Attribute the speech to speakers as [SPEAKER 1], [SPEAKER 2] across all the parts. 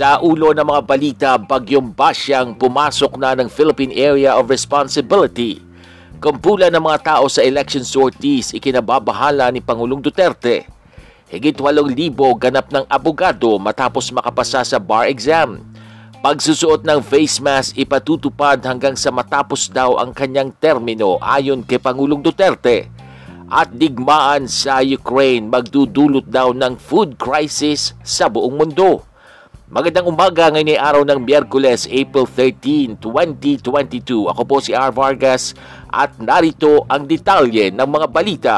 [SPEAKER 1] Sa ulo ng mga balita, Bagyong Basyang pumasok na ng Philippine Area of Responsibility. Kumpulan ng mga tao sa election sorties ikinababahala ni Pangulong Duterte. Higit 8,000 ganap ng abogado matapos makapasa sa bar exam. Pagsusuot ng face mask ipatutupad hanggang sa matapos daw ang kanyang termino ayon kay Pangulong Duterte. At digmaan sa Ukraine magdudulot daw ng food crisis sa buong mundo. Magandang umaga ngayon ay araw ng Miyerkules, April 13, 2022. Ako po si R. Vargas at narito ang detalye ng mga balita.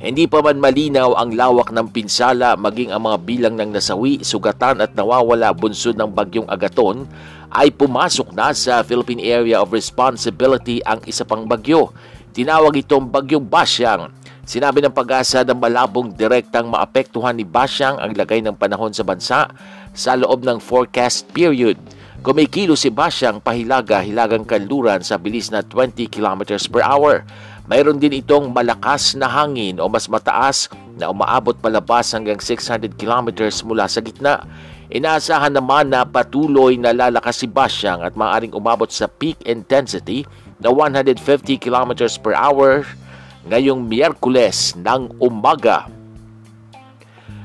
[SPEAKER 1] Hindi pa man malinaw ang lawak ng pinsala maging ang mga bilang ng nasawi, sugatan at nawawala bunsod ng bagyong Agaton ay pumasok na sa Philippine Area of Responsibility ang isa pang bagyo. Tinawag itong bagyong Basyang Sinabi ng pag-asa na malabong direktang maapektuhan ni Basyang ang lagay ng panahon sa bansa sa loob ng forecast period. Kumikilo si Basyang pahilaga hilagang kanluran sa bilis na 20 km per hour. Mayroon din itong malakas na hangin o mas mataas na umaabot palabas hanggang 600 km mula sa gitna. Inaasahan naman na patuloy na lalakas si Basyang at maaaring umabot sa peak intensity na 150 km per hour ngayong Miyerkules ng umaga.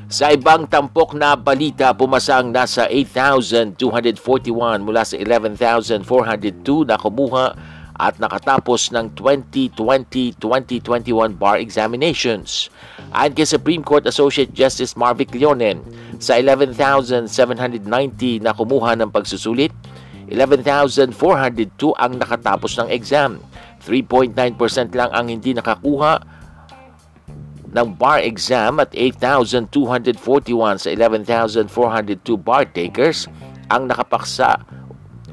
[SPEAKER 1] Sa ibang tampok na balita, pumasang nasa 8,241 mula sa 11,402 na kumuha at nakatapos ng 2020-2021 bar examinations. Ayon kay Supreme Court Associate Justice Marvic Leonen, sa 11,790 na kumuha ng pagsusulit, 11,402 ang nakatapos ng exam. 3.9% lang ang hindi nakakuha ng bar exam at 8,241 sa 11,402 bar takers ang nakapaksa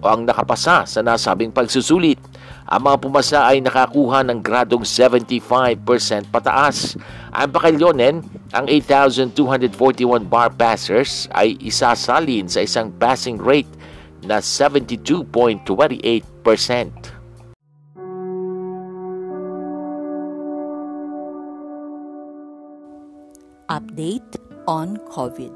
[SPEAKER 1] o ang nakapasa sa nasabing pagsusulit. Ang mga pumasa ay nakakuha ng gradong 75% pataas. Ang pakilyonen, ang 8,241 bar passers ay isasalin sa isang passing rate na 72.28%.
[SPEAKER 2] Update on COVID.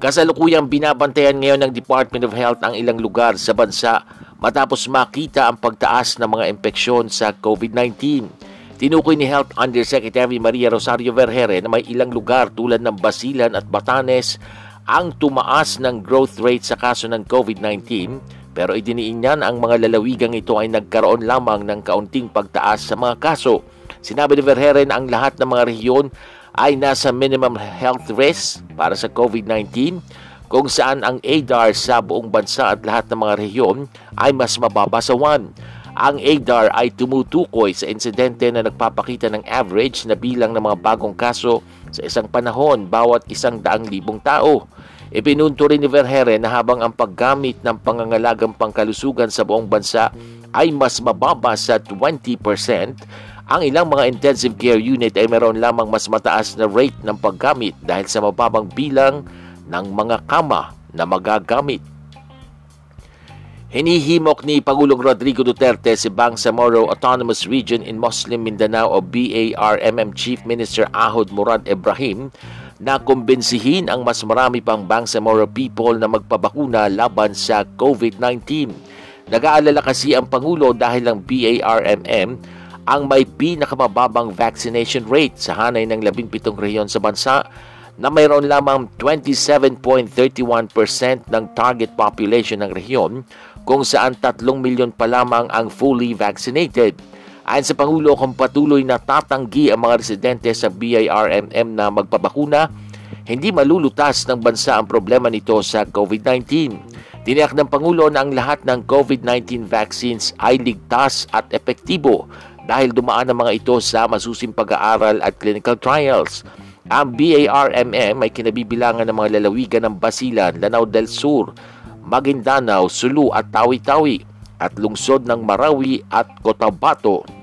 [SPEAKER 1] Kasalukuyang binabantayan ngayon ng Department of Health ang ilang lugar sa bansa matapos makita ang pagtaas ng mga impeksyon sa COVID-19. Tinukoy ni Health Undersecretary Maria Rosario Vergere na may ilang lugar tulad ng Basilan at Batanes ang tumaas ng growth rate sa kaso ng COVID-19 pero idiniin niyan ang mga lalawigang ito ay nagkaroon lamang ng kaunting pagtaas sa mga kaso. Sinabi ni Vergere na ang lahat ng mga rehiyon ay nasa minimum health risk para sa COVID-19 kung saan ang ADAR sa buong bansa at lahat ng mga rehiyon ay mas mababa sa 1. Ang ADAR ay tumutukoy sa insidente na nagpapakita ng average na bilang ng mga bagong kaso sa isang panahon bawat isang daang libong tao. Ipinunto rin ni Vergere na habang ang paggamit ng pangangalagang pangkalusugan sa buong bansa ay mas mababa sa 20%, ang ilang mga intensive care unit ay meron lamang mas mataas na rate ng paggamit dahil sa mababang bilang ng mga kama na magagamit. Hinihimok ni Pangulong Rodrigo Duterte si Bangsamoro Autonomous Region in Muslim Mindanao o BARMM Chief Minister Ahod Murad Ibrahim na kumbinsihin ang mas marami pang Bangsamoro people na magpabakuna laban sa COVID-19. Nag-aalala kasi ang Pangulo dahil ang BARMM ang may pinakamababang vaccination rate sa hanay ng 17 rehiyon sa bansa na mayroon lamang 27.31% ng target population ng rehiyon kung saan 3 milyon pa lamang ang fully vaccinated. Ayon sa Pangulo, kung patuloy na tatanggi ang mga residente sa BIRMM na magpabakuna, hindi malulutas ng bansa ang problema nito sa COVID-19. Tiniyak ng Pangulo na ang lahat ng COVID-19 vaccines ay ligtas at epektibo dahil dumaan ang mga ito sa masusing pag-aaral at clinical trials. Ang BARMM ay kinabibilangan ng mga lalawigan ng Basilan, Lanao del Sur, Maguindanao, Sulu at Tawi-Tawi at lungsod ng Marawi at Cotabato.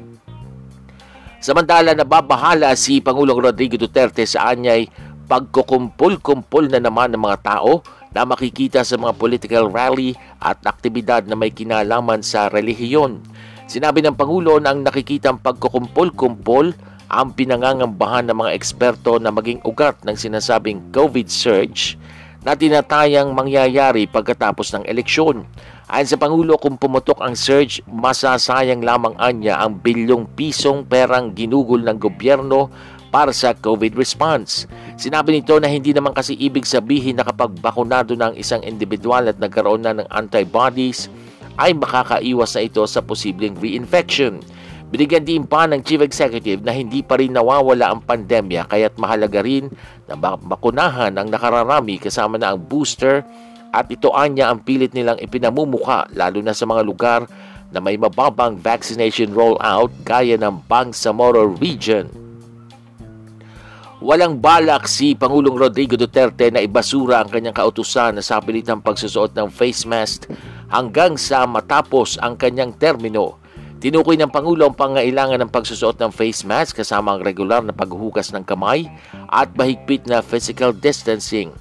[SPEAKER 1] Samantala nababahala si Pangulong Rodrigo Duterte sa anyay pagkukumpul-kumpul na naman ng mga tao na makikita sa mga political rally at aktibidad na may kinalaman sa relihiyon. Sinabi ng Pangulo na ang nakikitang pagkukumpol-kumpol ang pinangangambahan ng mga eksperto na maging ugat ng sinasabing COVID surge na tinatayang mangyayari pagkatapos ng eleksyon. Ayon sa Pangulo, kung pumutok ang surge, masasayang lamang anya ang bilyong pisong perang ginugol ng gobyerno para sa COVID response. Sinabi nito na hindi naman kasi ibig sabihin na kapag bakunado ng isang individual at nagkaroon na ng antibodies, ay makakaiwas na ito sa posibleng reinfection. Binigyan din pa ng Chief Executive na hindi pa rin nawawala ang pandemya kaya't mahalaga rin na bakunahan ang nakararami kasama na ang booster at ito anya ang pilit nilang ipinamumuka lalo na sa mga lugar na may mababang vaccination rollout gaya ng Bangsamoro Region. Walang balak si Pangulong Rodrigo Duterte na ibasura ang kanyang kautusan sa pilitang pagsusuot ng face mask hanggang sa matapos ang kanyang termino. Tinukoy ng Pangulo ang pangailangan ng pagsusuot ng face mask kasama ang regular na paghuhugas ng kamay at mahigpit na physical distancing.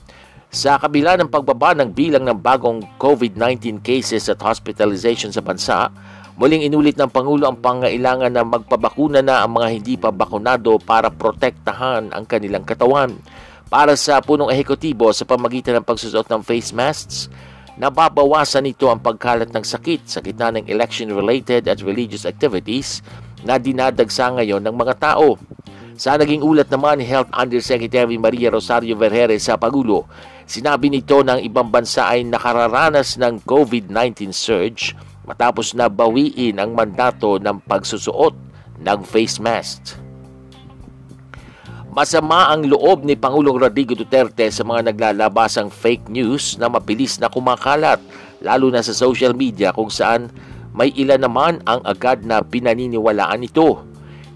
[SPEAKER 1] Sa kabila ng pagbaba ng bilang ng bagong COVID-19 cases at hospitalization sa bansa, Muling inulit ng Pangulo ang pangailangan na magpabakuna na ang mga hindi pa bakunado para protektahan ang kanilang katawan. Para sa punong ehekutibo sa pamagitan ng pagsusot ng face masks, nababawasan nito ang pagkalat ng sakit sa gitna ng election-related at religious activities na dinadagsa ngayon ng mga tao. Sa naging ulat naman ni Health Undersecretary Maria Rosario Vergere sa Pagulo, sinabi nito ang ibang bansa ay nakararanas ng COVID-19 surge matapos na bawiin ang mandato ng pagsusuot ng face mask. Masama ang loob ni Pangulong Rodrigo Duterte sa mga naglalabasang fake news na mabilis na kumakalat, lalo na sa social media kung saan may ilan naman ang agad na pinaniniwalaan ito.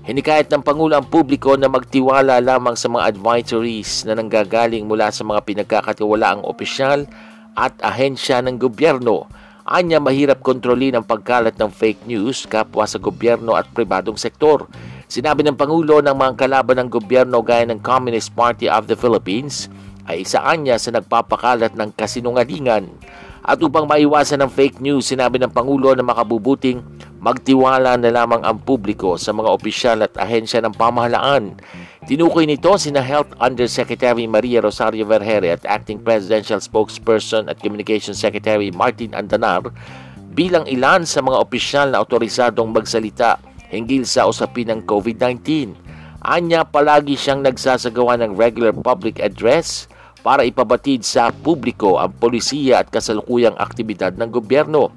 [SPEAKER 1] Hinikayat ng Pangulo ang publiko na magtiwala lamang sa mga advisories na nanggagaling mula sa mga pinagkakatiwalaang opisyal at ahensya ng gobyerno Anya mahirap kontrolin ang pagkalat ng fake news kapwa sa gobyerno at pribadong sektor. Sinabi ng Pangulo ng mga kalaban ng gobyerno gaya ng Communist Party of the Philippines ay isaan niya sa nagpapakalat ng kasinungalingan. At upang maiwasan ng fake news, sinabi ng Pangulo na makabubuting magtiwala na lamang ang publiko sa mga opisyal at ahensya ng pamahalaan Tinukoy nito sina Health Undersecretary Maria Rosario Vergere at Acting Presidential Spokesperson at Communications Secretary Martin Andanar bilang ilan sa mga opisyal na otorisadong magsalita hinggil sa usapin ng COVID-19. Anya palagi siyang nagsasagawa ng regular public address para ipabatid sa publiko ang polisiya at kasalukuyang aktibidad ng gobyerno.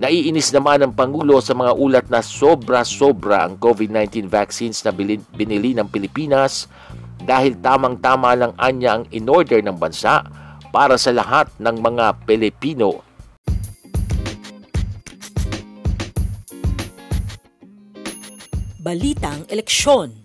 [SPEAKER 1] Naiinis naman ang Pangulo sa mga ulat na sobra-sobra ang COVID-19 vaccines na binili ng Pilipinas dahil tamang-tama lang anya ang in-order ng bansa para sa lahat ng mga Pilipino.
[SPEAKER 2] Balitang Eleksyon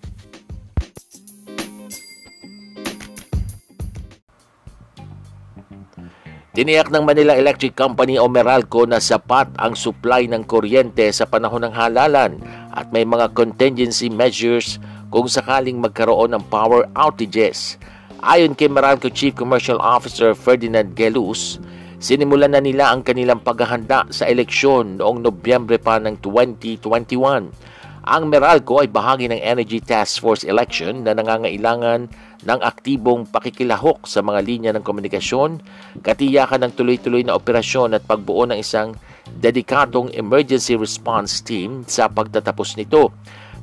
[SPEAKER 1] Tiniyak ng Manila Electric Company o Meralco na sapat ang supply ng kuryente sa panahon ng halalan at may mga contingency measures kung sakaling magkaroon ng power outages. Ayon kay Meralco Chief Commercial Officer Ferdinand Gelus, sinimulan na nila ang kanilang paghahanda sa eleksyon noong Nobyembre pa ng 2021. Ang Meralco ay bahagi ng Energy Task Force election na nangangailangan ng aktibong pakikilahok sa mga linya ng komunikasyon, katiyakan ng tuloy-tuloy na operasyon at pagbuo ng isang dedikatong emergency response team sa pagtatapos nito.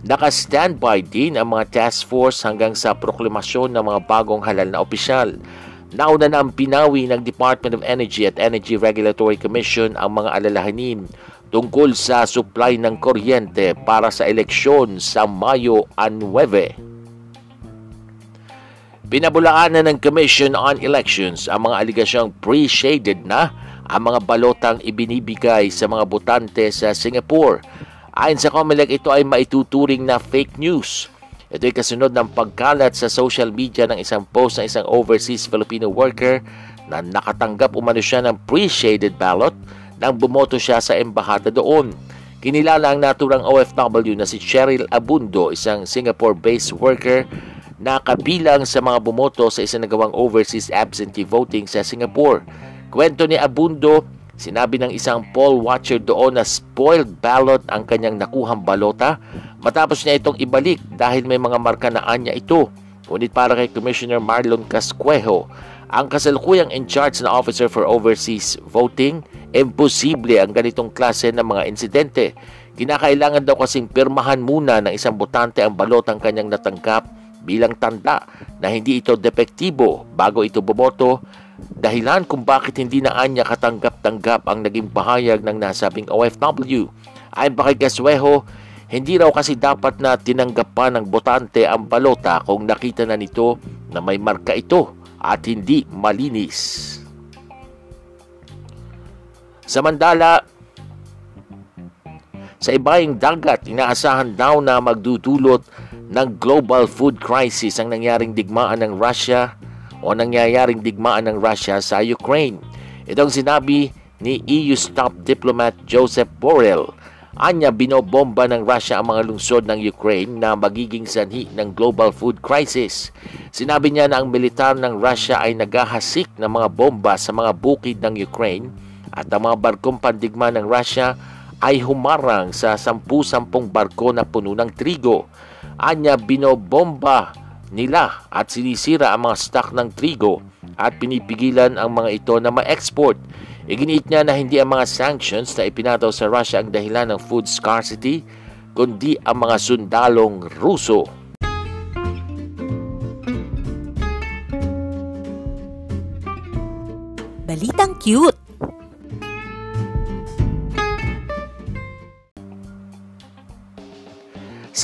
[SPEAKER 1] Naka-standby din ang mga task force hanggang sa proklamasyon ng mga bagong halal na opisyal. Nauna na ang pinawi ng Department of Energy at Energy Regulatory Commission ang mga alalahanin tungkol sa supply ng kuryente para sa eleksyon sa Mayo 9. Pinabulaanan ng Commission on Elections ang mga aligasyong pre-shaded na ang mga balotang ibinibigay sa mga botante sa Singapore. Ayon sa COMELEC, ito ay maituturing na fake news. Ito ay kasunod ng pagkalat sa social media ng isang post ng isang overseas Filipino worker na nakatanggap umano siya ng pre-shaded ballot nang bumoto siya sa embahada doon. Kinilala ang naturang OFW na si Cheryl Abundo, isang Singapore-based worker na kabilang sa mga bumoto sa isinagawang overseas absentee voting sa Singapore. Kwento ni Abundo, sinabi ng isang poll watcher doon na spoiled ballot ang kanyang nakuhang balota matapos niya itong ibalik dahil may mga marka na anya ito. Ngunit para kay Commissioner Marlon Casquejo, ang kasalukuyang in charge na Officer for Overseas Voting, imposible ang ganitong klase ng mga insidente. Kinakailangan daw kasing pirmahan muna ng isang botante ang balotang kanyang natanggap bilang tanda na hindi ito depektibo bago ito boboto dahilan kung bakit hindi na anya katanggap-tanggap ang naging pahayag ng nasabing OFW. Ayon pa kay Gasweho, hindi raw kasi dapat na tinanggap pa ng botante ang balota kung nakita na nito na may marka ito at hindi malinis. Samantala, sa ibayang dagat, inaasahan daw na magdudulot ng global food crisis ang nangyaring digmaan ng Russia o nangyayaring digmaan ng Russia sa Ukraine. Itong sinabi ni EU top diplomat Joseph Borrell Anya binobomba ng Russia ang mga lungsod ng Ukraine na magiging sanhi ng global food crisis. Sinabi niya na ang militar ng Russia ay naghahasik ng mga bomba sa mga bukid ng Ukraine at ang mga barkong pandigma ng Russia ay humarang sa sampu-sampung barko na puno ng trigo. Anya binobomba nila at sinisira ang mga stock ng trigo at pinipigilan ang mga ito na ma-export. Iginiit niya na hindi ang mga sanctions na ipinataw sa Russia ang dahilan ng food scarcity, kundi ang mga sundalong Ruso.
[SPEAKER 2] Balitang cute!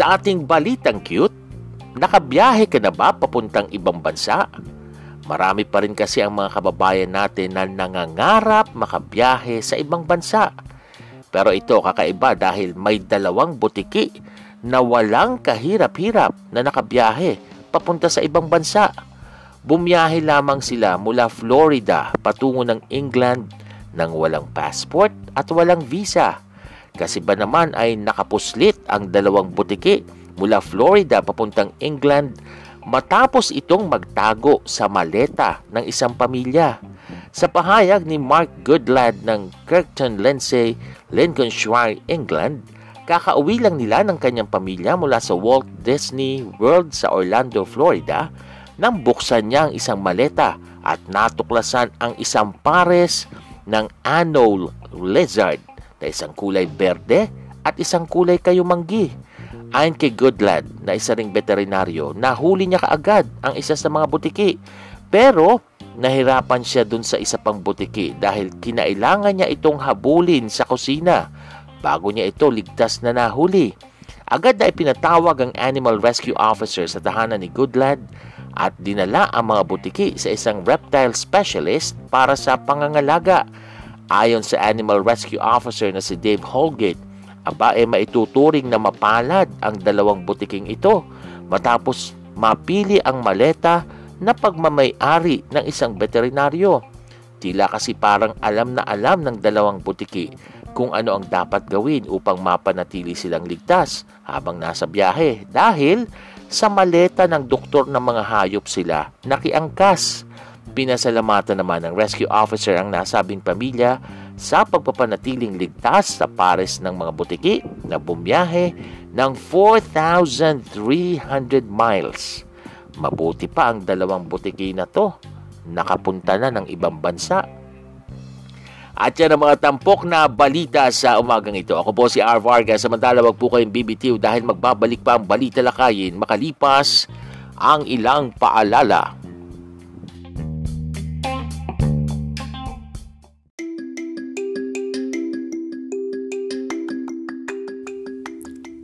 [SPEAKER 1] Sa ating balitang cute, nakabiyahe ka na ba papuntang ibang bansa? Marami pa rin kasi ang mga kababayan natin na nangangarap makabiyahe sa ibang bansa. Pero ito kakaiba dahil may dalawang butiki na walang kahirap-hirap na nakabiyahe papunta sa ibang bansa. Bumiyahe lamang sila mula Florida patungo ng England nang walang passport at walang visa. Kasi ba naman ay nakapuslit ang dalawang butiki mula Florida papuntang England matapos itong magtago sa maleta ng isang pamilya. Sa pahayag ni Mark Goodlad ng Kirkton Lindsay, Lincolnshire, England, kakauwi lang nila ng kanyang pamilya mula sa Walt Disney World sa Orlando, Florida nang buksan niya ang isang maleta at natuklasan ang isang pares ng anole lizard na isang kulay berde at isang kulay kayumanggi. Ayon kay Goodlad na isa ring veterinaryo, nahuli niya kaagad ang isa sa mga butiki. Pero nahirapan siya dun sa isa pang butiki dahil kinailangan niya itong habulin sa kusina bago niya ito ligtas na nahuli. Agad na ipinatawag ang animal rescue officer sa tahanan ni Goodlad at dinala ang mga butiki sa isang reptile specialist para sa pangangalaga. Ayon sa animal rescue officer na si Dave Holgate, aba e maituturing na mapalad ang dalawang butiking ito matapos mapili ang maleta na pagmamayari ng isang veterinaryo. Tila kasi parang alam na alam ng dalawang butiki kung ano ang dapat gawin upang mapanatili silang ligtas habang nasa biyahe dahil sa maleta ng doktor ng mga hayop sila nakiangkas. Pinasalamatan naman ng rescue officer ang nasabing pamilya sa pagpapanatiling ligtas sa pares ng mga butiki na bumiyahe ng 4,300 miles. Mabuti pa ang dalawang butiki na to, nakapunta na ng ibang bansa. At yan ang mga tampok na balita sa umagang ito. Ako po si R. Vargas. Samantala wag po kayong BBTV dahil magbabalik pa ang balita lakayin makalipas ang ilang paalala.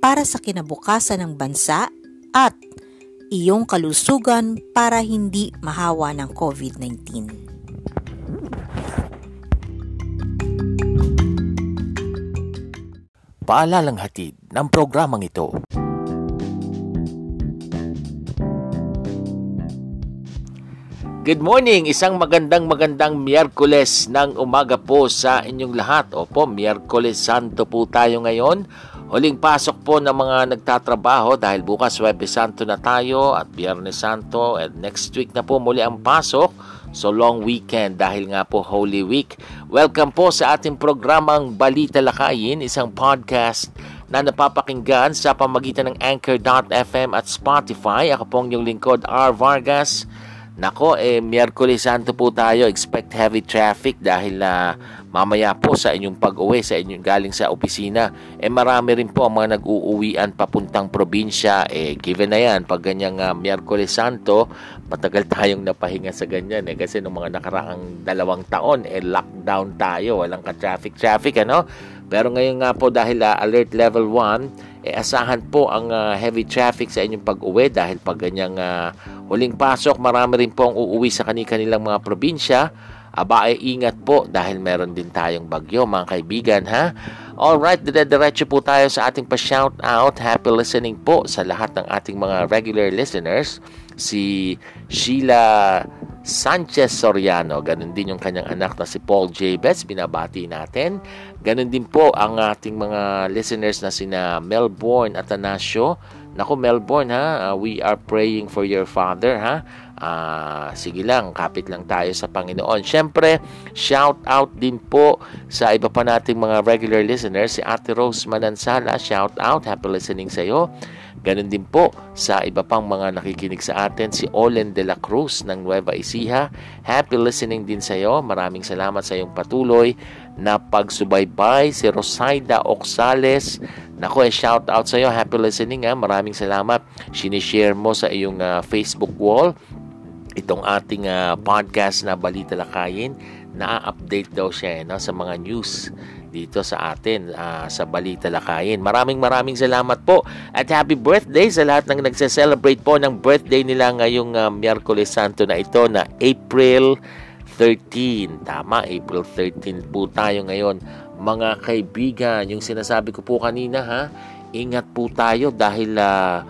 [SPEAKER 2] para sa kinabukasan ng bansa at iyong kalusugan para hindi mahawa ng COVID-19.
[SPEAKER 1] paalalang hatid ng programang ito. Good morning! Isang magandang magandang Miyerkules ng umaga po sa inyong lahat. Opo, Miyerkules Santo po tayo ngayon. Huling pasok po ng mga nagtatrabaho dahil bukas Webes Santo na tayo at Biyernes Santo at next week na po muli ang pasok So long weekend dahil nga po Holy Week. Welcome po sa ating programang Balita Lakayin, isang podcast na napapakinggan sa pamagitan ng Anchor.fm at Spotify. Ako pong yung lingkod R. Vargas. Nako, eh, Miyerkules Santo po tayo. Expect heavy traffic dahil na uh, mamaya po sa inyong pag-uwi sa inyong galing sa opisina. Eh marami rin po ang mga nag-uuwian papuntang probinsya. Eh given na yan pag ganyang uh, Miyerkules Santo matagal tayong napahinga sa ganyan eh kasi nung mga nakaraang dalawang taon eh lockdown tayo. Walang ka-traffic traffic ano pero ngayon nga po dahil uh, alert level 1 eh asahan po ang uh, heavy traffic sa inyong pag-uwi dahil pag ganyang uh, huling pasok marami rin po ang uuwi sa kanilang mga probinsya Aba ay ingat po dahil meron din tayong bagyo mga kaibigan ha. Alright, dire-diretso po tayo sa ating pa-shout out. Happy listening po sa lahat ng ating mga regular listeners. Si Sheila Sanchez Soriano, ganun din yung kanyang anak na si Paul J. Betts, binabati natin. Ganun din po ang ating mga listeners na sina Melbourne Atanasio. Naku Melbourne ha, uh, we are praying for your father ha uh, sige lang, kapit lang tayo sa Panginoon. Siyempre, shout out din po sa iba pa nating mga regular listeners, si Ate Rose Manansala, shout out, happy listening sa iyo. Ganon din po sa iba pang mga nakikinig sa atin, si Olen de la Cruz ng Nueva Ecija. Happy listening din sa iyo. Maraming salamat sa iyong patuloy na pagsubaybay. Si Rosaida Oxales, Nako, eh, shout out sa iyo. Happy listening ha. Maraming salamat. Sinishare mo sa iyong uh, Facebook wall itong ating uh, podcast na Balita Lakayin, na-update daw siya eh, no, sa mga news dito sa atin uh, sa Balita Lakayin. Maraming maraming salamat po at happy birthday sa lahat ng nagse-celebrate po ng birthday nila ngayong uh, Miyerkules Santo na ito na April 13. Tama, April 13 po tayo ngayon. Mga kaibigan, yung sinasabi ko po kanina ha, ingat po tayo dahil uh,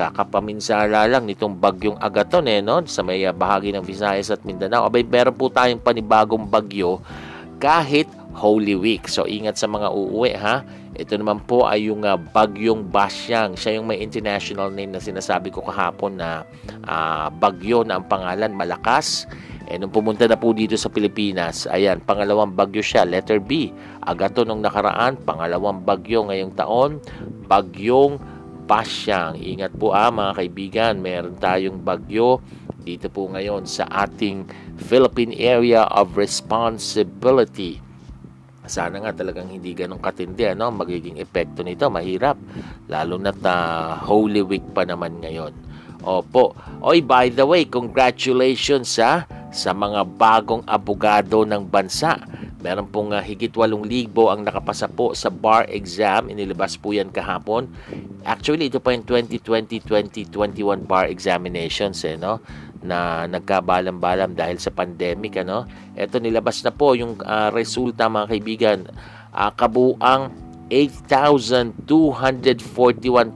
[SPEAKER 1] kakapaminsala lang nitong bagyong Agaton eh, no? sa may ah, bahagi ng Visayas at Mindanao. Abay, meron po tayong panibagong bagyo kahit Holy Week. So, ingat sa mga uuwi, ha? Ito naman po ay yung uh, bagyong Basyang. Siya yung may international name na sinasabi ko kahapon na uh, bagyo na ang pangalan, malakas. Eh, nung pumunta na po dito sa Pilipinas, ayan, pangalawang bagyo siya, letter B. Agato nung nakaraan, pangalawang bagyo ngayong taon, bagyong Basyang. Ingat po ah mga kaibigan, meron tayong bagyo dito po ngayon sa ating Philippine Area of Responsibility. Sana nga talagang hindi ganun katindi ano, magiging epekto nito, mahirap. Lalo na uh, ah, Holy Week pa naman ngayon. Opo. Oy, by the way, congratulations sa sa mga bagong abogado ng bansa. Meron pong uh, higit 8,000 ang nakapasa po sa bar exam. Inilabas po yan kahapon. Actually, ito pa yung 2020-2021 bar examinations eh, no? Na nagkabalam-balam dahil sa pandemic ano. Ito nilabas na po yung uh, resulta mga kaibigan. Uh, kabuang 8,241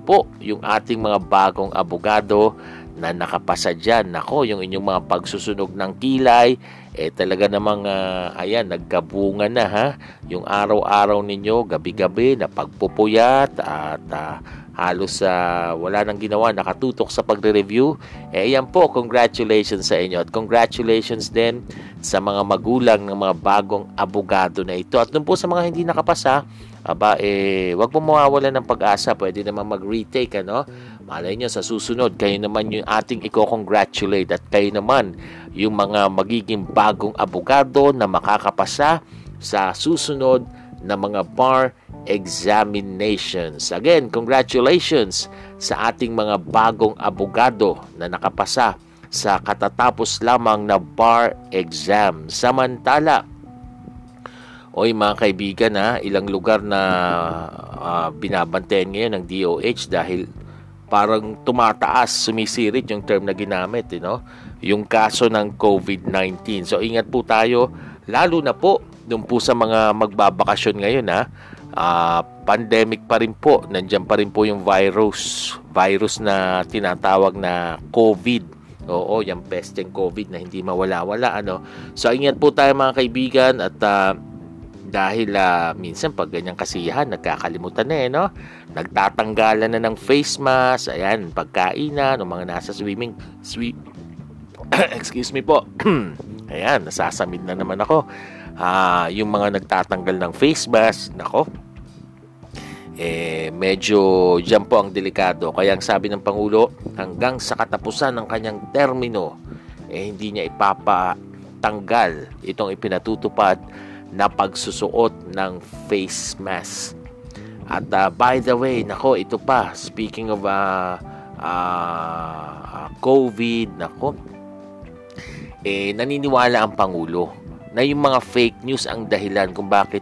[SPEAKER 1] po yung ating mga bagong abogado na nakapasa dyan. Nako, yung inyong mga pagsusunog ng kilay, eh talaga namang uh, ayan nagkabunga na ha yung araw-araw ninyo gabi-gabi na pagpupuyat at uh, halos uh, wala nang ginawa nakatutok sa pagre-review. Eh yan po congratulations sa inyo. At congratulations din sa mga magulang ng mga bagong abogado na ito. At dun po sa mga hindi nakapasa aba eh wag po mawawala ng pag-asa. Pwede naman mag-retake ano? Malay nyo sa susunod kayo naman yung ating i-congratulate. At kayo naman yung mga magiging bagong abogado na makakapasa sa susunod na mga bar examinations. Again, congratulations sa ating mga bagong abogado na nakapasa sa katatapos lamang na bar exam. Samantala, Oy mga kaibigan ha, ilang lugar na uh, binabantayan ngayon ng DOH dahil parang tumataas, sumisirit yung term na ginamit, you know? yung kaso ng COVID-19. So ingat po tayo, lalo na po doon po sa mga magbabakasyon ngayon ha. Uh, pandemic pa rin po, nandiyan pa rin po yung virus, virus na tinatawag na COVID. Oo, yung pesteng COVID na hindi mawala-wala ano. So ingat po tayo mga kaibigan at uh, dahil uh, minsan pag ganyang kasiyahan nagkakalimutan na eh no nagtatanggalan na ng face mask ayan pagkainan ng mga nasa swimming swi, excuse me po. Ayan, nasasamid na naman ako. Uh, yung mga nagtatanggal ng face mask, nako, eh, medyo dyan po ang delikado. Kaya ang sabi ng Pangulo, hanggang sa katapusan ng kanyang termino, eh, hindi niya ipapatanggal itong ipinatutupad na pagsusuot ng face mask. At uh, by the way, nako, ito pa, speaking of uh, uh, COVID, nako, eh, naniniwala ang Pangulo na yung mga fake news ang dahilan kung bakit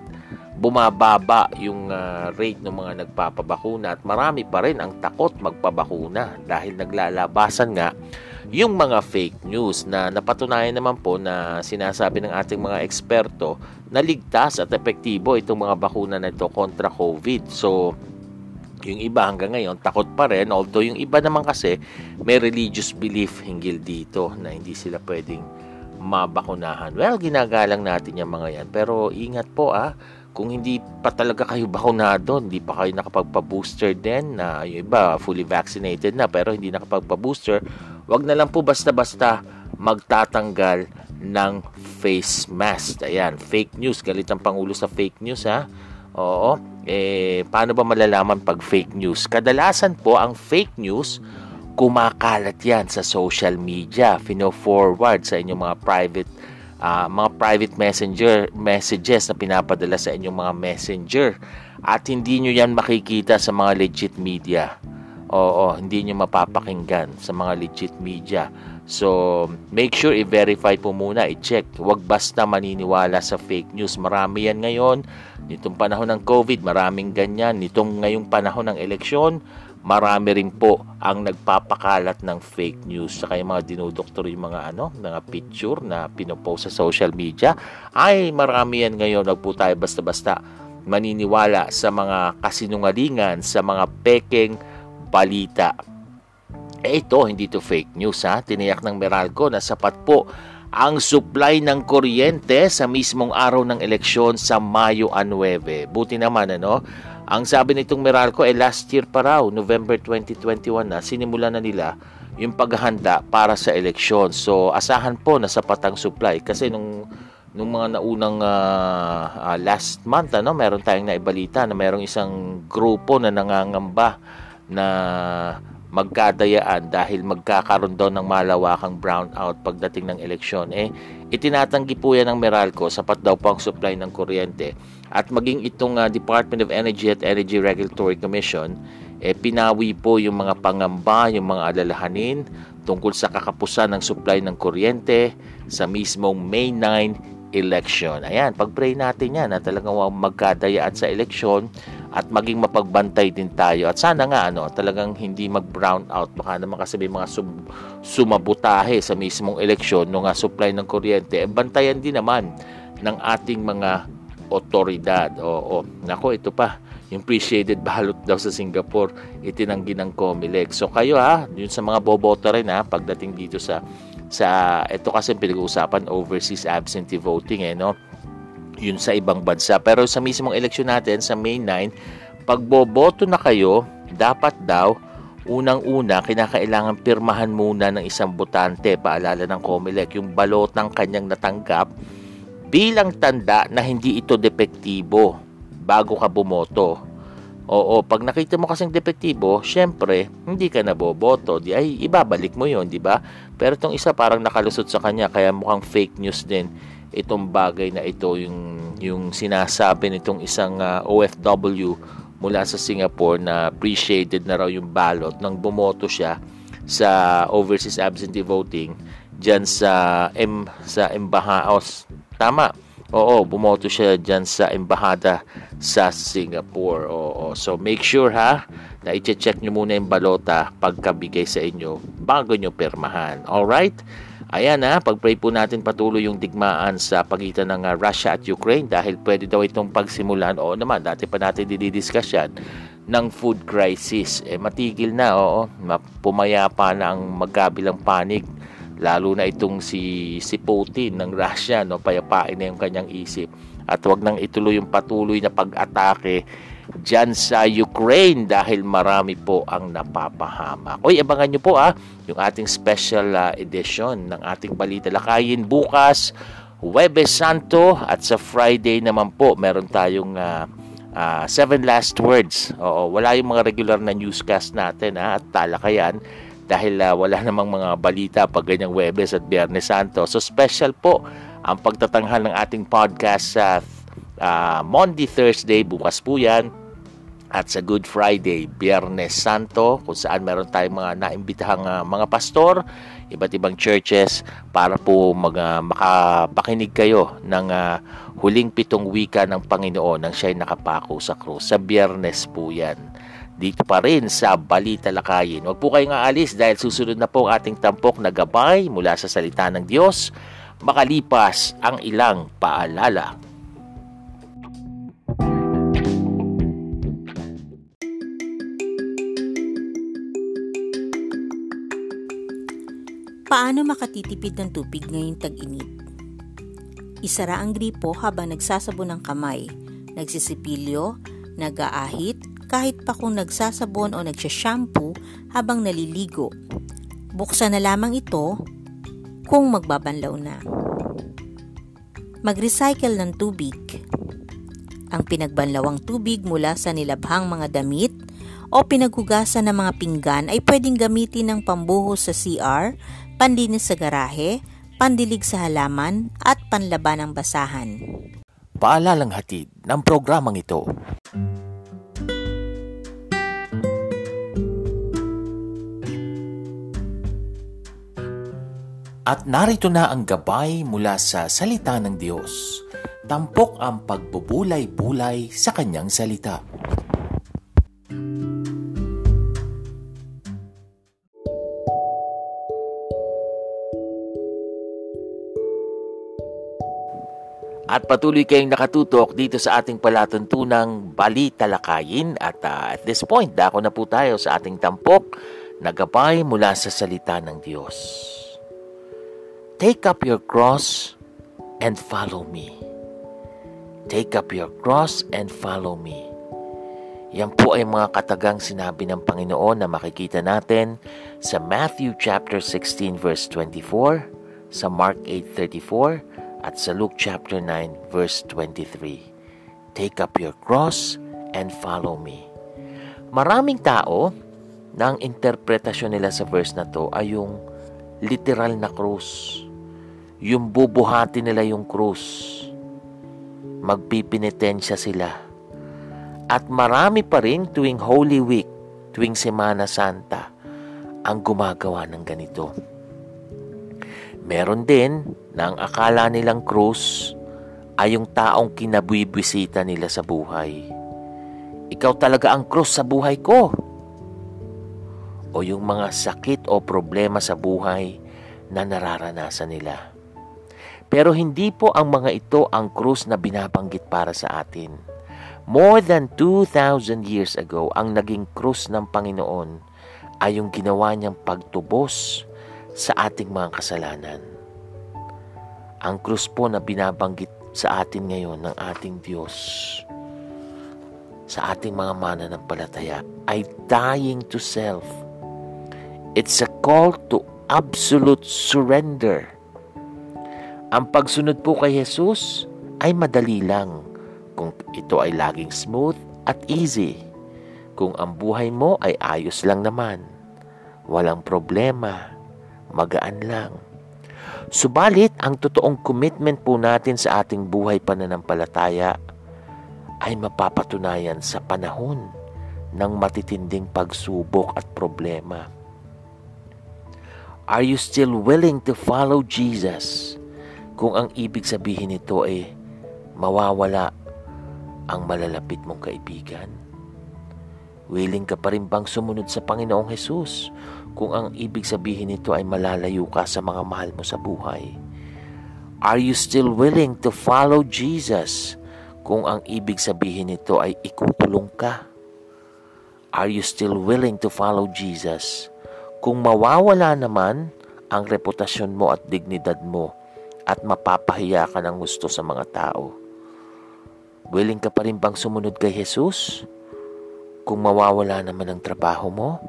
[SPEAKER 1] bumababa yung uh, rate ng mga nagpapabakuna at marami pa rin ang takot magpabakuna dahil naglalabasan nga yung mga fake news na napatunayan naman po na sinasabi ng ating mga eksperto na ligtas at epektibo itong mga bakuna na ito kontra COVID. So, yung iba hanggang ngayon takot pa rin although yung iba naman kasi may religious belief hinggil dito na hindi sila pwedeng mabakunahan. Well, ginagalang natin yung mga yan. Pero ingat po ah, kung hindi pa talaga kayo bakunado, hindi pa kayo nakapagpa-booster din na yung iba fully vaccinated na pero hindi nakapagpa-booster, wag na lang po basta-basta magtatanggal ng face mask. Ayan, fake news. Galit ang Pangulo sa fake news ha. Oo. Eh, paano ba malalaman pag fake news? Kadalasan po ang fake news, kumakalat yan sa social media. Fino-forward sa inyong mga private uh, mga private messenger messages na pinapadala sa inyong mga messenger. At hindi nyo yan makikita sa mga legit media. Oo, hindi nyo mapapakinggan sa mga legit media. So, make sure i-verify po muna, i-check. Huwag basta maniniwala sa fake news. Marami yan ngayon. Nitong panahon ng COVID, maraming ganyan. Nitong ngayong panahon ng eleksyon, marami rin po ang nagpapakalat ng fake news. Saka yung mga dinudoktor yung mga ano, mga picture na pinopost sa social media. Ay, marami yan ngayon. Huwag po tayo basta-basta maniniwala sa mga kasinungalingan, sa mga pekeng balita eh ito, hindi to fake news ha. Tiniyak ng Meralco na sapat po ang supply ng kuryente sa mismong araw ng eleksyon sa Mayo 9. Buti naman ano, ang sabi nitong Meralco eh last year pa raw, November 2021 na, sinimula na nila yung paghahanda para sa eleksyon. So asahan po na sapat ang supply kasi nung nung mga naunang uh, uh, last month ano, meron tayong naibalita na merong isang grupo na nangangamba na magkadayaan dahil magkakaroon daw ng malawakang brownout pagdating ng eleksyon. Eh, itinatanggi po yan ng Meralco, sapat daw po ang supply ng kuryente. At maging itong uh, Department of Energy at Energy Regulatory Commission, eh, pinawi po yung mga pangamba, yung mga alalahanin tungkol sa kakapusan ng supply ng kuryente sa mismong May 9 election. Ayan, pag-pray natin yan na talagang magkadayaan sa eleksyon at maging mapagbantay din tayo. At sana nga ano, talagang hindi mag-brown out. Baka naman kasi may mga sum- sumabutahe sa mismong eleksyon no nga supply ng kuryente. E, bantayan din naman ng ating mga otoridad. Oo, nako ito pa yung appreciated ballot daw sa Singapore itinanggi ng COMELEC. So kayo ha, yun sa mga boboto rin ha, pagdating dito sa sa ito kasi pinag-uusapan overseas absentee voting eh no yun sa ibang bansa pero sa mismong eleksyon natin sa May 9 pag boboto na kayo dapat daw unang-una kinakailangan pirmahan muna ng isang botante paalala ng COMELEC yung balot ng kanyang natanggap bilang tanda na hindi ito depektibo bago ka bumoto Oo, pag nakita mo kasing depektibo, syempre, hindi ka naboboto. Di ay ibabalik mo 'yon, di ba? Pero itong isa parang nakalusot sa kanya kaya mukhang fake news din itong bagay na ito yung yung sinasabi nitong isang uh, ah, OFW mula sa Singapore na appreciated na raw yung ballot nang bumoto siya sa overseas absentee voting diyan sa M sa Embahaos. Tama Oo, bumoto siya dyan sa embahada sa Singapore. Oo, so make sure ha na i-check nyo muna yung balota pagkabigay sa inyo bago nyo permahan. Alright? Ayan ha, pag-pray po natin patuloy yung digmaan sa pagitan ng uh, Russia at Ukraine dahil pwede daw itong pagsimulan. Oo naman, dati pa natin dididiscuss yan ng food crisis. Eh, matigil na, oo. Pumayapa na ang magkabilang panig lalo na itong si si Putin ng Russia no payapain na yung kanyang isip at wag nang ituloy yung patuloy na pag-atake dyan sa Ukraine dahil marami po ang napapahamak. Oy, abangan nyo po ah, yung ating special uh, edition ng ating Balita Lakayin bukas, Webes Santo at sa Friday naman po meron tayong uh, uh, seven last words. Oo, wala yung mga regular na newscast natin ha, at talakayan dahil uh, wala namang mga balita pag ganyang Webes at Biyernes Santo. So special po ang pagtatanghal ng ating podcast sa uh, Monday, Thursday, bukas po yan. At sa Good Friday, Biyernes Santo, kung saan meron tayong mga naimbitahang uh, mga pastor, iba't ibang churches para po mag, uh, makapakinig kayo ng uh, huling pitong wika ng Panginoon nang siya'y nakapako sa krus. Sa Biyernes po yan dito pa rin sa Balita Lakayin. Huwag po kayong aalis dahil susunod na po ang ating tampok na gabay mula sa salita ng Diyos makalipas ang ilang paalala.
[SPEAKER 2] Paano makatitipid ng tubig ngayong tag-init? Isara ang gripo habang nagsasabon ng kamay, nagsisipilyo, nag-aahit, kahit pa kung nagsasabon o nagsashampoo habang naliligo. Buksan na lamang ito kung magbabanlaw na. Mag-recycle ng tubig. Ang pinagbanlawang tubig mula sa nilabhang mga damit o pinaghugasan ng mga pinggan ay pwedeng gamitin ng pambuhos sa CR, panlinis sa garahe, pandilig sa halaman at panlaban ng basahan.
[SPEAKER 1] Paalalang hatid ng programang ito. At narito na ang gabay mula sa salita ng Diyos. Tampok ang pagbubulay-bulay sa kanyang salita. At patuloy kayong nakatutok dito sa ating palatuntunang Balita Lakayin. At uh, at this point, dako na po tayo sa ating tampok na gabay mula sa salita ng Diyos. Take up your cross and follow me. Take up your cross and follow me. Yan po ay mga katagang sinabi ng Panginoon na makikita natin sa Matthew chapter 16 verse 24, sa Mark 8:34 at sa Luke chapter 9 verse 23. Take up your cross and follow me. Maraming tao na ang interpretasyon nila sa verse na to ay yung literal na krus yung bubuhati nila yung krus. Magpipinitensya sila. At marami pa rin tuwing Holy Week, tuwing Semana Santa, ang gumagawa ng ganito. Meron din na ang akala nilang krus ay yung taong kinabwibwisita nila sa buhay. Ikaw talaga ang krus sa buhay ko. O yung mga sakit o problema sa buhay na nararanasan nila. Pero hindi po ang mga ito ang krus na binabanggit para sa atin. More than 2,000 years ago, ang naging krus ng Panginoon ay yung ginawa niyang pagtubos sa ating mga kasalanan. Ang krus po na binabanggit sa atin ngayon ng ating Diyos sa ating mga mananampalataya ay dying to self. It's a call to absolute surrender. Ang pagsunod po kay Jesus ay madali lang kung ito ay laging smooth at easy. Kung ang buhay mo ay ayos lang naman, walang problema, magaan lang. Subalit, ang totoong commitment po natin sa ating buhay pananampalataya ay mapapatunayan sa panahon ng matitinding pagsubok at problema. Are you still willing to follow Jesus? Kung ang ibig sabihin nito ay mawawala ang malalapit mong kaibigan? Willing ka pa rin bang sumunod sa Panginoong Hesus kung ang ibig sabihin nito ay malalayo ka sa mga mahal mo sa buhay? Are you still willing to follow Jesus kung ang ibig sabihin nito ay ikukulong ka? Are you still willing to follow Jesus kung mawawala naman ang reputasyon mo at dignidad mo at mapapahiya ka ng gusto sa mga tao? Willing ka pa rin bang sumunod kay Jesus kung mawawala naman ang trabaho mo?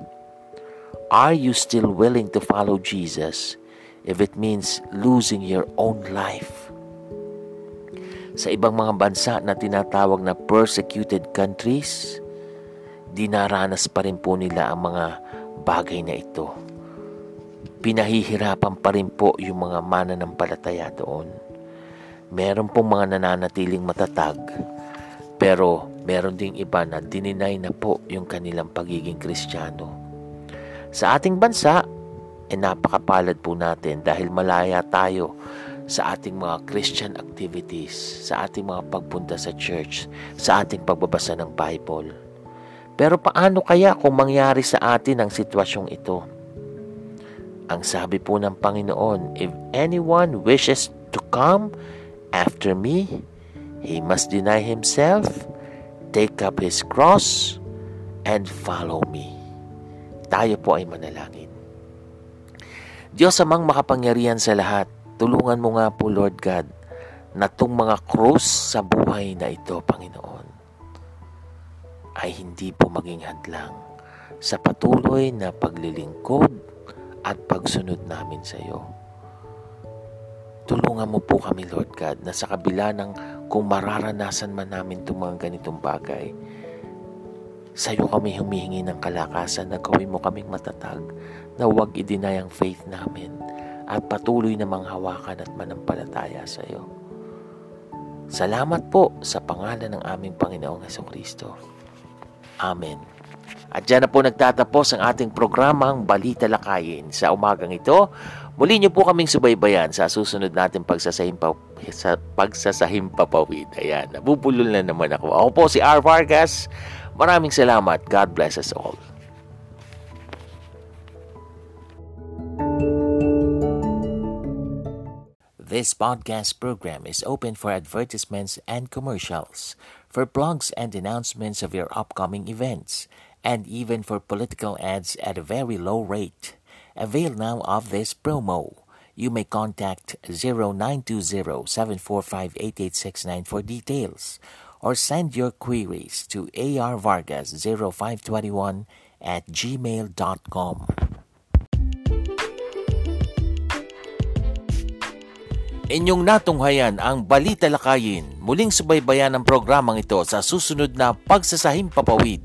[SPEAKER 1] Are you still willing to follow Jesus if it means losing your own life? Sa ibang mga bansa na tinatawag na persecuted countries, dinaranas pa rin po nila ang mga bagay na ito. Pinahihirapan pa rin po yung mga mananampalataya doon. Meron pong mga nananatiling matatag, pero meron ding iba na dininay na po yung kanilang pagiging kristyano. Sa ating bansa, eh napakapalad po natin dahil malaya tayo sa ating mga Christian activities, sa ating mga pagpunta sa church, sa ating pagbabasa ng Bible. Pero paano kaya kung mangyari sa atin ang sitwasyong ito? Ang sabi po ng Panginoon, If anyone wishes to come after me, he must deny himself, take up his cross, and follow me tayo po ay manalangin. Diyos amang makapangyarihan sa lahat, tulungan mo nga po Lord God na itong mga krus sa buhay na ito, Panginoon, ay hindi po maging hadlang sa patuloy na paglilingkod at pagsunod namin sa iyo. Tulungan mo po kami, Lord God, na sa kabila ng kung mararanasan man namin itong mga ganitong bagay, sa iyo kami humihingi ng kalakasan na gawin mo kaming matatag na huwag i-deny ang faith namin at patuloy na manghawakan at manampalataya sa iyo. Salamat po sa pangalan ng aming Panginoong Heso Kristo. Amen. At dyan na po nagtatapos ang ating programang Balita Lakayin. Sa umagang ito, muli niyo po kaming subaybayan sa susunod natin pagsasahim pa, sa pagsasahim papawid. Ayan, nabubulol na naman ako. Ako po si R. Vargas. Maraming salamat. God bless us all. This podcast program is open for advertisements and commercials, for blogs and announcements of your upcoming events, and even for political ads at a very low rate. Avail now of this promo. You may contact 0920 745 8869 for details or send your queries to arvargas0521 at gmail.com. Inyong natunghayan ang Balita Lakayin. Muling subaybayan ang programang ito sa susunod na Pagsasahim Papawid.